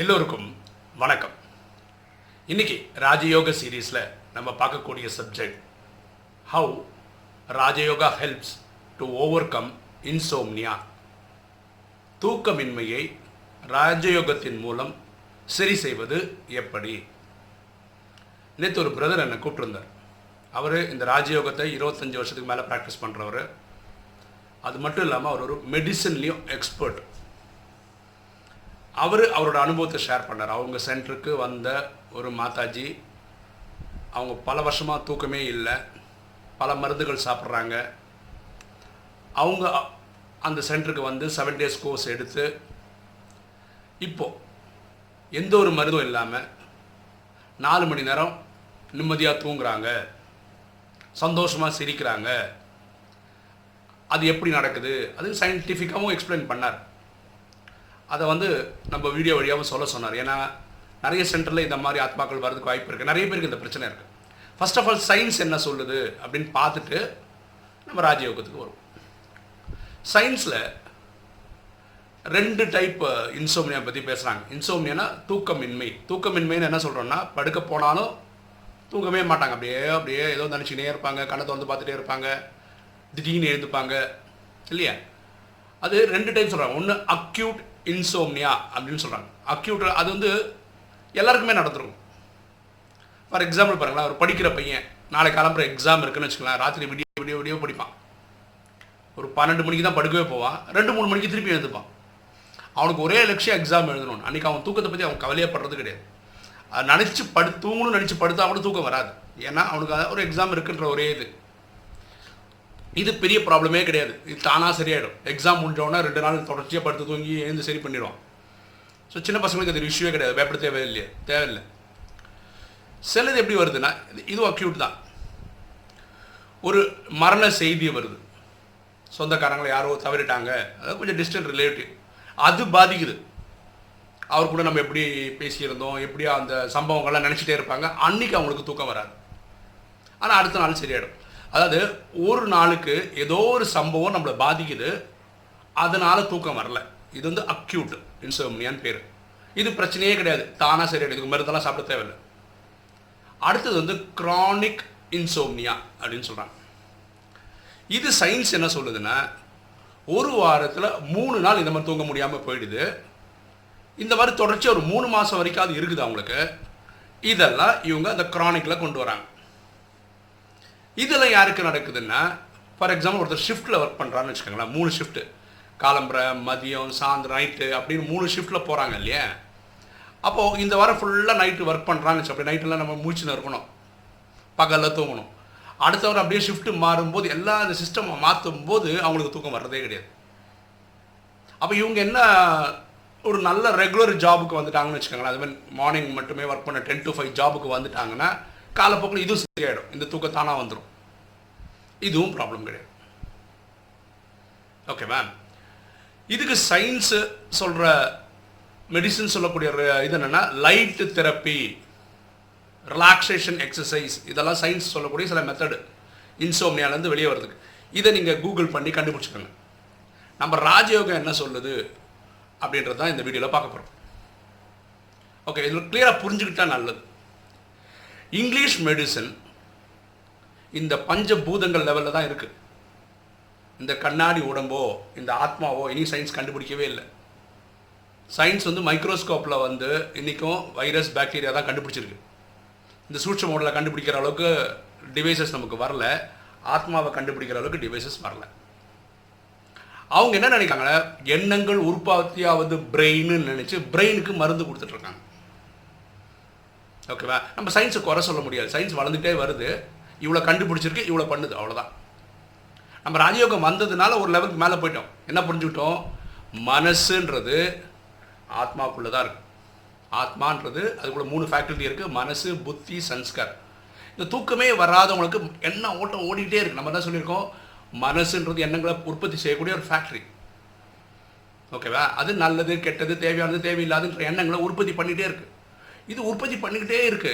எல்லோருக்கும் வணக்கம். இன்னைக்கு ராஜயோக சீரீஸில் நம்ம பார்க்கக்கூடிய subject how Rajayoga helps to overcome insomnia தூக்கமின்மையை ராஜயோகத்தின் மூலம் சரி செய்வது எப்படி? நேற்று ஒரு பிரதர் என்னை கூப்பிட்டுருந்தார். அவர் இந்த ராஜயோகத்தை இருபத்தஞ்சி வருஷத்துக்கு மேலே ப்ராக்டிஸ் பண்ணுறவர் அது மட்டும் இல்லாமல் அவர் ஒரு மெடிசன்லேயும் எக்ஸ்பர்ட் அவர் அவரோட அனுபவத்தை ஷேர் பண்ணார். அவங்க சென்டருக்கு வந்த ஒரு மாதாஜி அவங்க பல வருஷமாக தூக்கமே இல்லை. பல மருந்துகள் சாப்பிட்றாங்க. அவங்க அந்த சென்டருக்கு வந்து செவன் டேஸ் கோர்ஸ் எடுத்து இப்போது எந்த ஒரு மருந்தும் இல்லாமல் நாலு மணி நேரம் நிம்மதியாக தூங்குறாங்க. சந்தோஷமாக சிரிக்கிறாங்க. அது எப்படி நடக்குது? அது சயின்டிஃபிக்காகவும் எக்ஸ்பிளைன் பண்ணார். அதை வந்து நம்ம வீடியோ வழியாகவும் சொல்ல சொன்னார். ஏன்னா நிறைய சென்டரில் இந்த மாதிரி ஆத்மாக்கள் வரதுக்கு வாய்ப்பு இருக்குது நிறைய பேருக்கு இந்த பிரச்சனை இருக்குது ஃபர்ஸ்ட் ஆஃப் ஆல் சயின்ஸ் என்ன சொல்லுது அப்படின்னு பார்த்துட்டு நம்ம ராஜயோகத்துக்கு வருவோம். சயின்ஸில் ரெண்டு டைப் இன்சோம்னியா பற்றி பேசுகிறாங்க இன்சோம்னியானா தூக்கமின்மை. தூக்கமின்மைன்னு என்ன சொல்கிறோன்னா படுக்க போனாலும் தூங்கவே மாட்டாங்க. அப்படியே அப்படியே ஏதோ நினச்சிக்கினே இருப்பாங்க. கண்ணை திறந்து பார்த்துட்டே இருப்பாங்க. திடீர்னு எழுந்துப்பாங்க. இல்லையா? அது ரெண்டு டைப் சொல்கிறாங்க ஒன்று அக்யூட் இன்சோம்னியா அப்படின்னு சொல்கிறாங்க அக்யூட் அது வந்து எல்லாருக்குமே நடந்துரும். ஃபார் எக்ஸாம்பிள் பாருங்களேன் ஒரு படிக்கிற பையன் நாளை கிளம்புற எக்ஸாம் இருக்குன்னு வச்சுக்கலாம் ராத்திரி விடிய விடிய விடிய படிப்பான். ஒரு பன்னெண்டு மணிக்கு தான் படுக்கவே போவான் ரெண்டு மூணு மணிக்கு திருப்பி எழுந்துப்பான். அவனுக்கு ஒரே லட்சியம் எக்ஸாம் எழுதணும் அன்றைக்கி அவன் தூக்கத்தை பற்றி அவன் கவலையே படுறது கிடையாது. அதை நினச்சி படு தூங்கணும்னு நினச்சி படுத்தா கூட தூக்கம் வராது. ஏன்னா அவனுக்கு அதாவது ஒரு எக்ஸாம் இருக்குன்ற ஒரே இது. இது பெரிய ப்ராப்ளமே கிடையாது. இது தானாக சரியாயிடும். எக்ஸாம் முடிஞ்சோடனே ரெண்டு நாள் தொடர்ச்சியாக படுத்து தூங்கி எழுந்து சரி பண்ணிடுவான் ஸோ சின்ன பசங்களுக்கு அது இஷ்யூவே கிடையாது. பயப்பட தேவையில்லையே. தேவையில்லை. சிலது எப்படி வருதுன்னா இது- இதுவும் அக்யூட் தான். ஒரு மரண செய்தி வருது. சொந்தக்காரங்களை யாரோ தவறிட்டாங்க. அதாவது கொஞ்சம் டிஸ்டன்ட் ரிலேட்டிவ் அது பாதிக்குது. அவர் கூட நம்ம எப்படி பேசியிருந்தோம் எப்படி அந்த சம்பவங்கள்லாம் நினச்சிட்டே இருப்பாங்க. அன்னைக்கு அவங்களுக்கு தூக்கம் வராது. ஆனால் அடுத்த நாள் சரியாயிடும். அதாவது ஒரு நாளுக்கு ஏதோ ஒரு சம்பவம் நம்மளை பாதிக்குது அதனால் தூக்கம் வரல. இது வந்து அக்யூட் இன்சோம்னியான்னு பேர். இது பிரச்சனையே கிடையாது. தானாக சரியாயிடும். இதுக்கு மருந்தெல்லாம் சாப்பிட தேவையில்லை. அடுத்தது வந்து க்ரானிக் இன்சோம்னியா அப்படின்னு சொல்கிறாங்க இது சயின்ஸ் என்ன சொல்லுதுன்னா ஒரு வாரத்தில் மூணு நாள் இந்த மாதிரி தூங்க முடியாமல் போயிடுது. இந்த மாதிரி தொடர்ச்சி ஒரு மூணு மாதம் வரைக்கும் அது இருக்குது அவங்களுக்கு இதெல்லாம் இவங்க அந்த க்ரானிக்கில் கொண்டு வராங்க. இதெல்லாம் யாருக்கு நடக்குதுன்னா ஃபார் எக்ஸாம்பிள் ஒருத்தர் ஷிஃப்ட்டில் ஒர்க் பண்ணுறான்னு வச்சுக்கோங்களேன் மூணு ஷிஃப்ட்டு காலம்பரை மதியம் சாயந்தரம் நைட்டு அப்படின்னு மூணு ஷிஃப்ட்டில் போகிறாங்க இல்லையா? அப்போது இந்த வாரம் ஃபுல்லாக நைட்டு ஒர்க் பண்ணுறான்னு வச்சு அப்படி நைட்டெல்லாம் நம்ம மூச்சுன்னு இருக்கணும் பகலில் தூங்கணும். அடுத்த வாரம் அப்படியே ஷிஃப்ட்டு மாறும்போது எல்லா இந்த சிஸ்டம் மாற்றும் போது அவங்களுக்கு தூக்கம் வர்றதே கிடையாது. அப்போ இவங்க என்ன ஒரு நல்ல ரெகுலர் ஜாபுக்கு வந்துட்டாங்கன்னு வச்சுக்கோங்களேன் அதுமாதிரி மார்னிங் மட்டுமே ஒர்க் பண்ண டென் டு ஃபைவ் ஜாபுக்கு வந்துட்டாங்கன்னா காலப்போக்கில் இதுவும் சரியாயிடும். இந்த தூக்கம் தானாக வந்துடும் இதுவும் ப்ராப்ளம் கிடையாது. ஓகே மேம் இதுக்கு சயின்ஸு சொல்கிற மெடிசின் சொல்லக்கூடிய இது என்னென்னா லைட் தெரப்பி ரிலாக்ஸேஷன் எக்ஸசைஸ் இதெல்லாம் சயின்ஸ் சொல்லக்கூடிய சில மெத்தடு இன்சோம்னியாலேருந்து வெளியே வரதுக்கு இதை நீங்கள் கூகுள் பண்ணி கண்டுபிடிச்சிக்கோங்க. நம்ம ராஜயோகம் என்ன சொல்லுது அப்படின்றது தான் இந்த வீடியோவில் பார்க்க போகிறோம் ஓகே இதில் கிளியராக புரிஞ்சுக்கிட்டா நல்லது. இங்கிலீஷ் மெடிசன் இந்த பஞ்சபூதங்கள் லெவலில் தான் இருக்குது இந்த கண்ணாடி உடம்போ இந்த ஆத்மாவோ இனி சயின்ஸ் கண்டுபிடிக்கவே இல்லை. சயின்ஸ் வந்து மைக்ரோஸ்கோப்பில் வந்து இன்றைக்கும் வைரஸ் பாக்டீரியா தான் கண்டுபிடிச்சிருக்கு. இந்த சூட்ச மோடலை கண்டுபிடிக்கிற அளவுக்கு டிவைசஸ் நமக்கு வரல. ஆத்மாவை கண்டுபிடிக்கிற அளவுக்கு டிவைசஸ் வரல. அவங்க என்ன நினைக்காங்க எண்ணங்கள் உற்பத்தியாவது பிரெயின்னு நினச்சி பிரெயினுக்கு மருந்து கொடுத்துட்ருக்காங்க ஓகேவா நம்ம சயின்ஸை குறை சொல்ல முடியாது. சயின்ஸ் வளர்ந்துட்டே வருது. இவ்வளோ கண்டுபிடிச்சிருக்கு இவ்வளோ பண்ணுது. அவ்வளோதான் நம்ம ராஜயோகம் வந்ததுனால ஒரு லெவலுக்கு மேலே போயிட்டோம். என்ன புரிஞ்சுக்கிட்டோம்? மனசுன்றது ஆத்மாவுக்குள்ளே தான் இருக்குது ஆத்மான்றது அதுக்குள்ள மூணு ஃபேக்கல்ட்டி இருக்குது மனசு புத்தி சன்ஸ்கார் இந்த தூக்கமே வராதவங்களுக்கு என்ன ஓட்டம் ஓடிக்கிட்டே இருக்குது நம்ம தான் சொல்லியிருக்கோம்? மனசுன்றது எண்ணங்களை உற்பத்தி செய்யக்கூடிய ஒரு ஃபேக்ட்ரி ஓகேவா அது நல்லது கெட்டது தேவையானது தேவையில்லாதுன்ற எண்ணங்களை உற்பத்தி பண்ணிகிட்டே இருக்குது இது உற்பத்தி பண்ணிக்கிட்டே இருக்கு.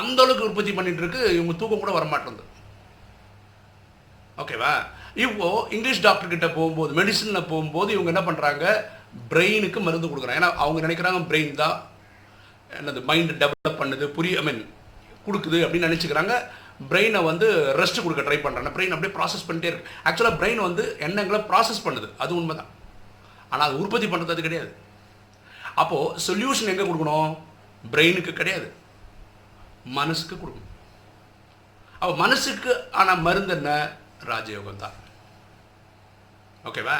அந்த அளவுக்கு உற்பத்தி பண்ணிட்டு இருக்கு. இவங்க தூக்கம் கூட வரமாட்டேங்குது. ஓகேவா? இப்போ இங்கிலீஷ் டாக்டர் கிட்ட போகும்போது மெடிசனில் போகும்போது இவங்க என்ன பண்ணுறாங்க பிரெயினுக்கு மருந்து கொடுக்குறாங்க. ஏன்னா அவங்க நினைக்கிறாங்க பிரெயின் தான் என்னது மைண்டு டெவலப் பண்ணுது புரிய ஐ மீன் கொடுக்குது அப்படின்னு நினச்சிக்கிறாங்க. பிரெயினை வந்து ரெஸ்ட் கொடுக்க ட்ரை பண்ணுறாங்க பிரெயின் அப்படியே ப்ராசஸ் பண்ணிட்டே இருக்கு. ஆக்சுவலாக பிரெயின் வந்து எண்ணங்களை ப்ராசஸ் பண்ணுது. அது உண்மைதான். ஆனால் அது உற்பத்தி பண்ணுறது அது கிடையாது. அப்போது சொல்யூஷன் எங்கே கொடுக்கணும்? பிரெயினுக்கு கிடையாது. மனசுக்கு கொடுக்கணும் அவ மனசுக்கு ஆனால் மருந்து என்ன? ராஜயோகம் தான் ஓகேவா?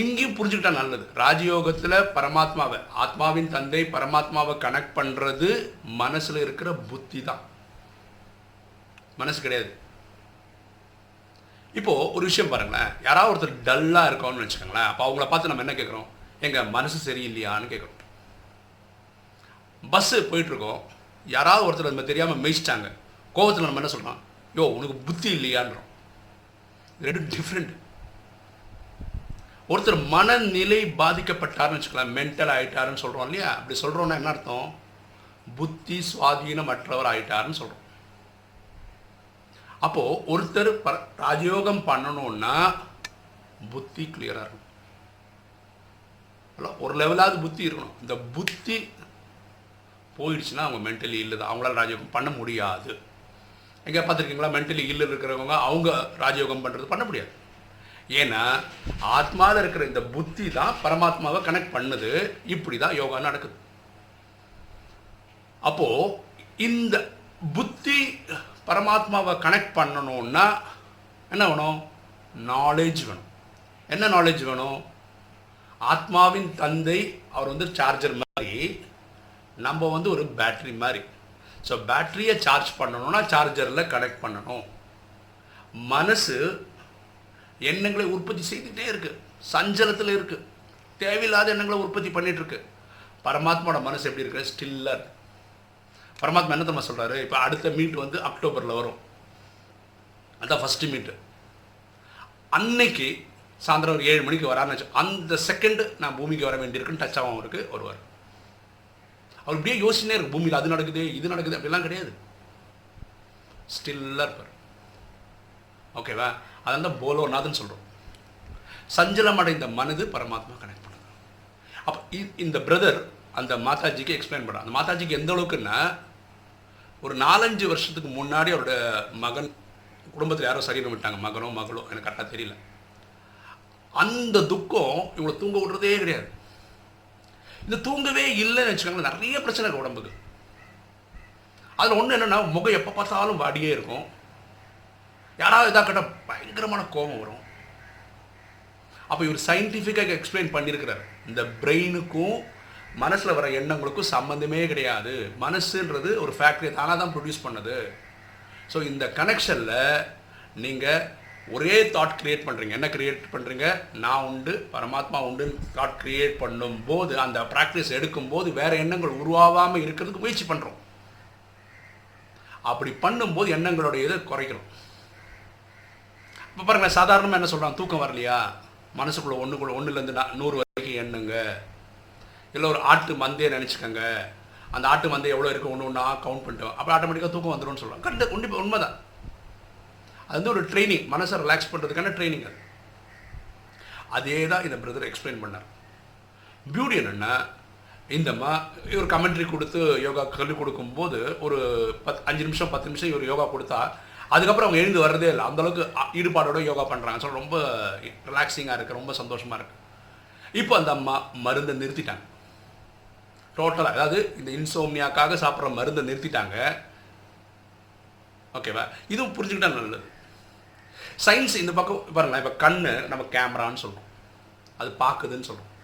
இங்கேயும் புரிஞ்சுக்கிட்டா நல்லது. ராஜயோகத்தில் பரமாத்மாவை ஆத்மாவின் தந்தை பரமாத்மாவை கனெக்ட் பண்ணுறது மனசில் இருக்கிற புத்தி தான் மனசு கிடையாது. இப்போ ஒரு விஷயம் பாருங்களேன். யாராவது ஒருத்தர் டல்லாக இருக்கோம்னு வச்சுக்கோங்களேன். அப்போ அவங்கள பார்த்து நம்ம என்ன கேட்குறோம்? எங்க மனசு சரியில்லையான்னு கேட்குறோம். பஸ்ஸு போயிட்டுருக்கோம். யாராவது ஒருத்தர் நம்ம தெரியாமல் மெய்ச்சிட்டாங்க. கோபத்தில் நம்ம என்ன சொல்கிறோம் யோ உனக்கு புத்தி இல்லையான்றோம். ரெண்டும் டிஃப்ரெண்ட் ஒருத்தர் மனநிலை பாதிக்கப்பட்டார்னு வச்சுக்கலாம் மென்டல் ஆகிட்டாருன்னு சொல்கிறோம் இல்லையா? அப்படி சொல்கிறோன்னா என்ன அர்த்தம்? புத்தி சுவாதீனம் அற்றவர் ஆகிட்டாருன்னு சொல்கிறோம் அப்போது ஒருத்தர் ப ராஜயோகம் பண்ணணுன்னா புத்தி கிளியராக இருக்கணும். ஒரு லெவலாவது புத்தி இருக்கணும். இந்த புத்தி போயிடுச்சுன்னா அவங்க மென்டலி இல்லை தான். அவங்களால ராஜயோகம் பண்ண முடியாது. எங்கே பார்த்துருக்கீங்களா? மென்டலி இல்லை இருக்கிறவங்க அவங்க ராஜயோகம் பண்ணுறது பண்ண முடியாது. ஏன்னா ஆத்மாவில் இருக்கிற இந்த புத்தி தான் பரமாத்மாவை கனெக்ட் பண்ணுது. இப்படி தான் யோகா நடக்குது. அப்போது இந்த புத்தி பரமாத்மாவை கனெக்ட் பண்ணணும்னா என்ன வேணும்? நாலேஜ் வேணும். என்ன நாலேஜ் வேணும்? ஆத்மாவின் தந்தை அவர் வந்து சார்ஜர் மாதிரி நம்ம வந்து ஒரு பேட்ரி மாதிரி. ஸோ பேட்ரியை சார்ஜ் பண்ணணும்னா சார்ஜரில் கனெக்ட் பண்ணணும். மனசு எண்ணங்களை உற்பத்தி செய்துகிட்டே இருக்குது சஞ்சலத்தில் இருக்குது தேவையில்லாத எண்ணங்களை உற்பத்தி பண்ணிகிட்ருக்கு பரமாத்மாவோட மனசு எப்படி இருக்கு? ஸ்டில்லர் பரமாத்மா என்ன தம்மா சொல்கிறாரு இப்போ அடுத்த மீட் வந்து அக்டோபரில் வரும். அதான் ஃபஸ்ட்டு மீட்டு அன்னைக்கு சாயந்தரம் ஒரு ஏழு மணிக்கு வரான்னு வச்சு அந்த செகண்டு நான் பூமிக்கு வர வேண்டியிருக்குன்னு டச் ஆகும் அவருக்கு வருவார். அவர் இப்படியே யோசிச்சுனே இருக்கு. பூமியில் அது நடக்குது இது நடக்குது அப்படிலாம் கிடையாது. ஸ்டில்லாக இருப்பார். ஓகேவா அதான் தான் போலோநாதன் சொல்கிறோம் சஞ்சலம் அடைந்த மனது பரமாத்மா கனெக்ட் பண்ணுது. அப்போ இந்த பிரதர் அந்த மாதாஜிக்கு எக்ஸ்பிளைன் பண்ணுறான் அந்த மாதாஜிக்கு எந்த அளவுக்குன்னா ஒரு நாலஞ்சு வருஷத்துக்கு முன்னாடி அவரோட மகன் குடும்பத்தில் யாரோ சரீரம் விட்டாங்க. மகனோ மகளோ எனக்கு கரெக்டாக தெரியல. அந்த துக்கம் இவங்களை தூங்க விடுறதே கிடையாது. இந்த தூங்கவே இல்லைன்னு வச்சுக்கோங்களேன் நிறைய பிரச்சனை இருக்கு உடம்புக்கு. அதில் ஒன்று என்னென்னா முகம் எப்போ பார்த்தாலும் வாடியே இருக்கும். யாராவது இதாக கேட்டால் பயங்கரமான கோபம் வரும். அப்போ இவர் சயின்டிஃபிக்காக எக்ஸ்பிளைன் பண்ணியிருக்கிறார். இந்த பிரெயினுக்கும் மனசில் வர எண்ணங்களுக்கும் சம்மந்தமே கிடையாது. மனசுன்றது ஒரு ஃபேக்ட்ரி தானாக தான் ப்ரொடியூஸ் பண்ணது. ஸோ இந்த கனெக்ஷனில் நீங்கள் ஒரே தாட் கிரியேட் பண்ணுறீங்க என்ன கிரியேட் பண்ணுறீங்க நான் உண்டு பரமாத்மா உண்டுன்னு தாட் கிரியேட் பண்ணும்போது அந்த ப்ராக்டிஸ் எடுக்கும்போது வேறு எண்ணங்கள் உருவாகாமல் இருக்கிறதுக்கு முயற்சி பண்ணுறோம் அப்படி பண்ணும்போது எண்ணங்களோட இதை குறைக்கிறோம். இப்போ பாருங்கள் சாதாரணமாக என்ன சொல்கிறான் தூக்கம் வரலையா? மனசுக்குள்ளே ஒன்றுக்குள்ள ஒன்றுலேருந்து நூறு வரைக்கும் எண்ணுங்க. இல்லை ஒரு ஆட்டு மந்தையை நினச்சிக்கோங்க. அந்த ஆட்டு மந்தை எவ்வளோ இருக்குது ஒன்று ஒன்றா கவுண்ட் பண்ணிட்டோம். அப்போ ஆட்டோமேட்டிக்காக தூக்கம் வந்துடும்னு சொல்லுவாங்க கரெக்டு உண்மை உண்மைதான். அது வந்து ஒரு ட்ரைனிங் மனசை ரிலாக்ஸ் பண்ணுறதுக்கான ட்ரைனிங் அது. அதே தான் இந்த பிரதர் எக்ஸ்பிளைன் பண்ணார். பியூட்டி என்னென்னா இந்த மா இவர் கமெண்ட்ரி கொடுத்து யோகா கல்வி கொடுக்கும்போது ஒரு பத் அஞ்சு நிமிஷம் பத்து நிமிஷம் இவர் யோகா கொடுத்தா அதுக்கப்புறம் அவங்க எழுந்து வர்றதே இல்லை. அந்தளவுக்கு ஈடுபாடோட யோகா பண்ணுறாங்க ஸோ ரொம்ப ரிலாக்ஸிங்காக இருக்குது ரொம்ப சந்தோஷமாக இருக்குது இப்போ அந்த அம்மா மருந்தை நிறுத்திட்டாங்க. டோட்டலாக அதாவது இந்த இன்சோம்னியாக்காக சாப்பிட்ற மருந்தை நிறுத்திட்டாங்க. ஓகேவா இதுவும் புரிஞ்சுக்கிட்டா நல்லது. சயின்ஸ் இந்த பக்கம் பாருங்களேன் இப்போ கண்ணு நம்ம கேமரான்னு சொல்கிறோம் அது பார்க்குதுன்னு சொல்கிறோம்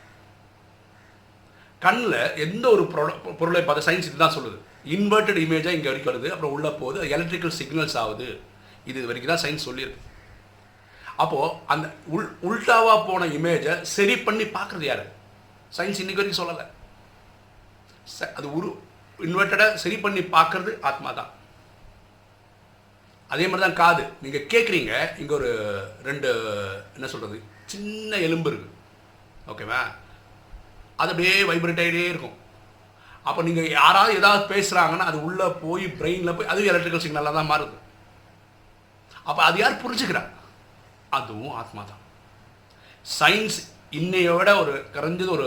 கண்ணில் எந்த ஒரு பொருளை பார்த்து சயின்ஸ் இதுதான் சொல்லுது. இன்வெர்டட் இமேஜாக இங்கே வரைக்கும் வருது அப்புறம் உள்ளே போகுது எலக்ட்ரிக்கல் சிக்னல்ஸ் ஆகுது. இது வரைக்கும் தான் சயின்ஸ் சொல்லியிருக்கு. அப்போது அந்த உள் உல்டாவாக போன இமேஜை சரி பண்ணி பார்க்குறது யார்? சயின்ஸ் இன்றைக்கி வரைக்கும் சொல்லலை. அது உரு இன்வெர்டடாக சரி பண்ணி பார்க்குறது ஆத்மா தான் அதே மாதிரி தான் காது. நீங்கள் கேட்குறீங்க இங்கே ஒரு ரெண்டு என்ன சொல்கிறது சின்ன எலும்பு இருக்குது ஓகேவா? அது அப்படியே வைப்ரேட் ஆகிட்டே இருக்கும். அப்போ நீங்கள் யாராவது ஏதாவது பேசுகிறாங்கன்னா அது உள்ளே போய் பிரெயினில் போய் அதுவும் எலக்ட்ரிக்கல் சிக்னலாக தான் மாறுது. அப்போ அது யார் புரிஞ்சுக்கிறா? அதுவும் ஆத்மா தான். சயின்ஸ் இன்னைய விட ஒரு குறைஞ்சது ஒரு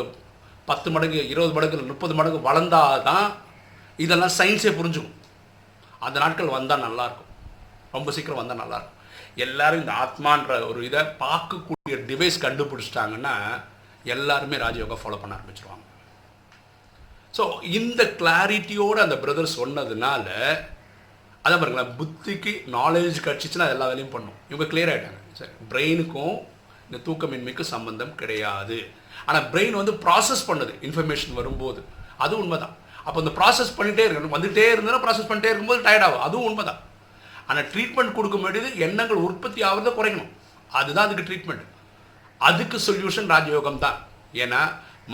பத்து மடங்கு இருபது மடங்கு முப்பது மடங்கு வளர்ந்தாதான் இதெல்லாம் சயின்ஸே புரிஞ்சுக்கும். அந்த நாட்கள் வந்தால் நல்லாயிருக்கும் ரொம்ப சீக்கிரம் வந்தால் நல்லாயிருக்கும். எல்லாரும் இந்த ஆத்மான்ற ஒரு இதை பார்க்கக்கூடிய டிவைஸ் கண்டுபிடிச்சிட்டாங்கன்னா எல்லாருமே ராஜயோகா ஃபாலோ பண்ண ஆரம்பிச்சிருவாங்க. ஸோ இந்த கிளாரிட்டியோடு அந்த பிரதர் சொன்னதுனால அதான் பாருங்களேன் புத்திக்கு நாலேஜ் கிடச்சிச்சுன்னா எல்லா வேலையும் பண்ணும். இவங்க கிளியர் ஆகிட்டாங்க சரி பிரெயினுக்கும் இந்த தூக்கமின்மைக்கும் சம்பந்தம் கிடையாது. ஆனால் பிரெயின் வந்து ப்ராசஸ் பண்ணுது. இன்ஃபர்மேஷன் வரும்போது. அது உண்மைதான். அப்போ இந்த ப்ராசஸ் பண்ணிகிட்டே இருக்கணும். வந்துகிட்டே இருந்தாலும் ப்ராசஸ் பண்ணிட்டே இருக்கும்போது டயர்ட் ஆகும். அதுவும் உண்மைதான். ஆனால் ட்ரீட்மெண்ட் கொடுக்க வேண்டியது எண்ணங்கள் உற்பத்தி ஆகிறத குறைக்கணும். அதுதான் அதுக்கு ட்ரீட்மெண்ட் அதுக்கு சொல்யூஷன் ராஜயோகம் தான். ஏன்னா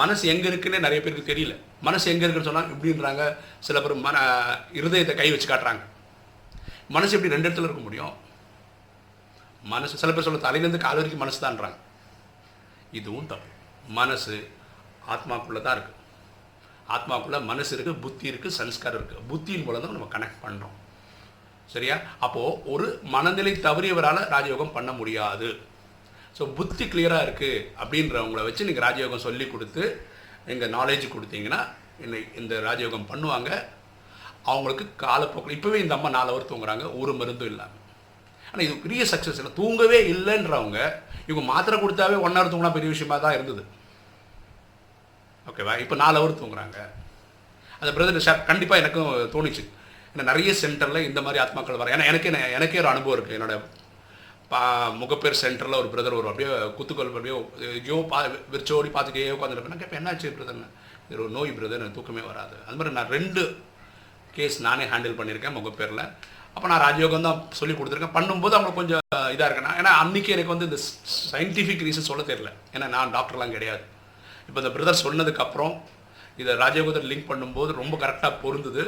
மனசு எங்கே இருக்குன்னே நிறைய பேருக்கு தெரியல. மனசு எங்கே இருக்குன்னு சொன்னால் இப்படின்றாங்க. சில பேர் மன இருதயத்தை கை வச்சு காட்டுறாங்க. மனசு எப்படி ரெண்டு இடத்துல இருக்க முடியும்? மனசு சில பேர் சொல்ல தலையிலேருந்து கால் வரைக்கும் மனசு தான்றாங்க இதுவும் தப்பு. மனசு ஆத்மாக்குள்ளே தான் இருக்குது ஆத்மாக்குள்ளே மனசு இருக்குது புத்தி இருக்குது சன்ஸ்காரம் இருக்குது புத்தியின் மூலம் தான் நம்ம கனெக்ட் பண்ணுறோம் சரியா? அப்போது ஒரு மனநிலை தவறியவரால் ராஜயோகம் பண்ண முடியாது. ஸோ புத்தி கிளியராக இருக்குது அப்படின்றவங்கள வச்சு நீங்கள் ராஜயோகம் சொல்லி கொடுத்து எங்கள் நாலேஜ் கொடுத்தீங்கன்னா என்னை இந்த ராஜயோகம் பண்ணுவாங்க. அவங்களுக்கு காலப்போக்கில் இப்போவே இந்த அம்மா நாலு அவர் தூங்குறாங்க ஒரு மருந்தும் இல்லாமல் ஆனால் இது பெரிய சக்ஸஸ் இல்லை. தூங்கவே இல்லைன்றவங்க இவங்க மாத்திரை கொடுத்தாவே ஒன் ஹவர் தூங்கினா பெரிய விஷயமாக தான் இருந்தது. ஓகேவா இப்போ நாலு ஹவர் தூங்குறாங்க. அந்த பிரதர் சார் கண்டிப்பாக எனக்கும் தோணுச்சு. ஏன்னா நிறைய சென்டரில் இந்த மாதிரி ஆத்மாக்கள் வர ஏன்னா எனக்கே எனக்கே ஒரு அனுபவம் இருக்குது என்னோட பா முகப்பேர் சென்டரில் ஒரு பிரதர் வரும் அப்படியே குத்துக்கல் அப்படியே ஐயோ பா விரிச்சோடி பார்த்துட்டே உட்காந்துருப்பேன் நான் கேட்பேன் என்னாச்சு பிரதர்னு இது ஒரு நோய் பிரதர் எனக்கு தூக்கமே வராது. அது மாதிரி நான் ரெண்டு கேஸ் நானே ஹேண்டில் பண்ணியிருக்கேன் முகப்பேரில். அப்போ நான் ராஜயோகம் தான் சொல்லி கொடுத்துருக்கேன். பண்ணும்போது அவங்களுக்கு கொஞ்சம் இதாக இருக்கேன் ஏன்னா அன்றைக்கி எனக்கு வந்து இந்த சயின்டிஃபிக் ரீசன் சொல்ல தெரியல. ஏன்னா நான் டாக்டர்லாம் கிடையாது. இப்போ இந்த பிரதர் சொன்னதுக்கப்புறம் இதை ராஜயோகத்தை லிங்க் பண்ணும்போது ரொம்ப கரெக்டாக பொருந்தது.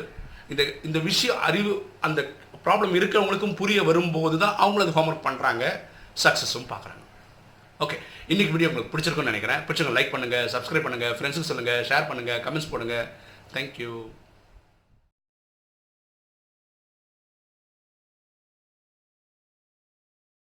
இந்த இந்த விஷயம் அறிவு அந்த ப்ராப்ளம் இருக்கிறவங்களுக்கும் புரிய வரும்போது தான் அவங்களும் அது ஹோம்ஒர்க் பண்ணுறாங்க சக்ஸஸும் பார்க்குறாங்க. ஓகே இன்றைக்கி வீடியோ உங்களுக்கு பிடிச்சிருக்குன்னு நினைக்கிறேன். பிடிச்சிருக்கோம் லைக் பண்ணுங்கள் சப்ஸ்கிரைப் பண்ணுங்கள் ஃப்ரெண்ட்ஸுக்கு சொல்லுங்கள் ஷேர் பண்ணுங்கள் கமெண்ட்ஸ் போடுங்கள் தேங்க்யூ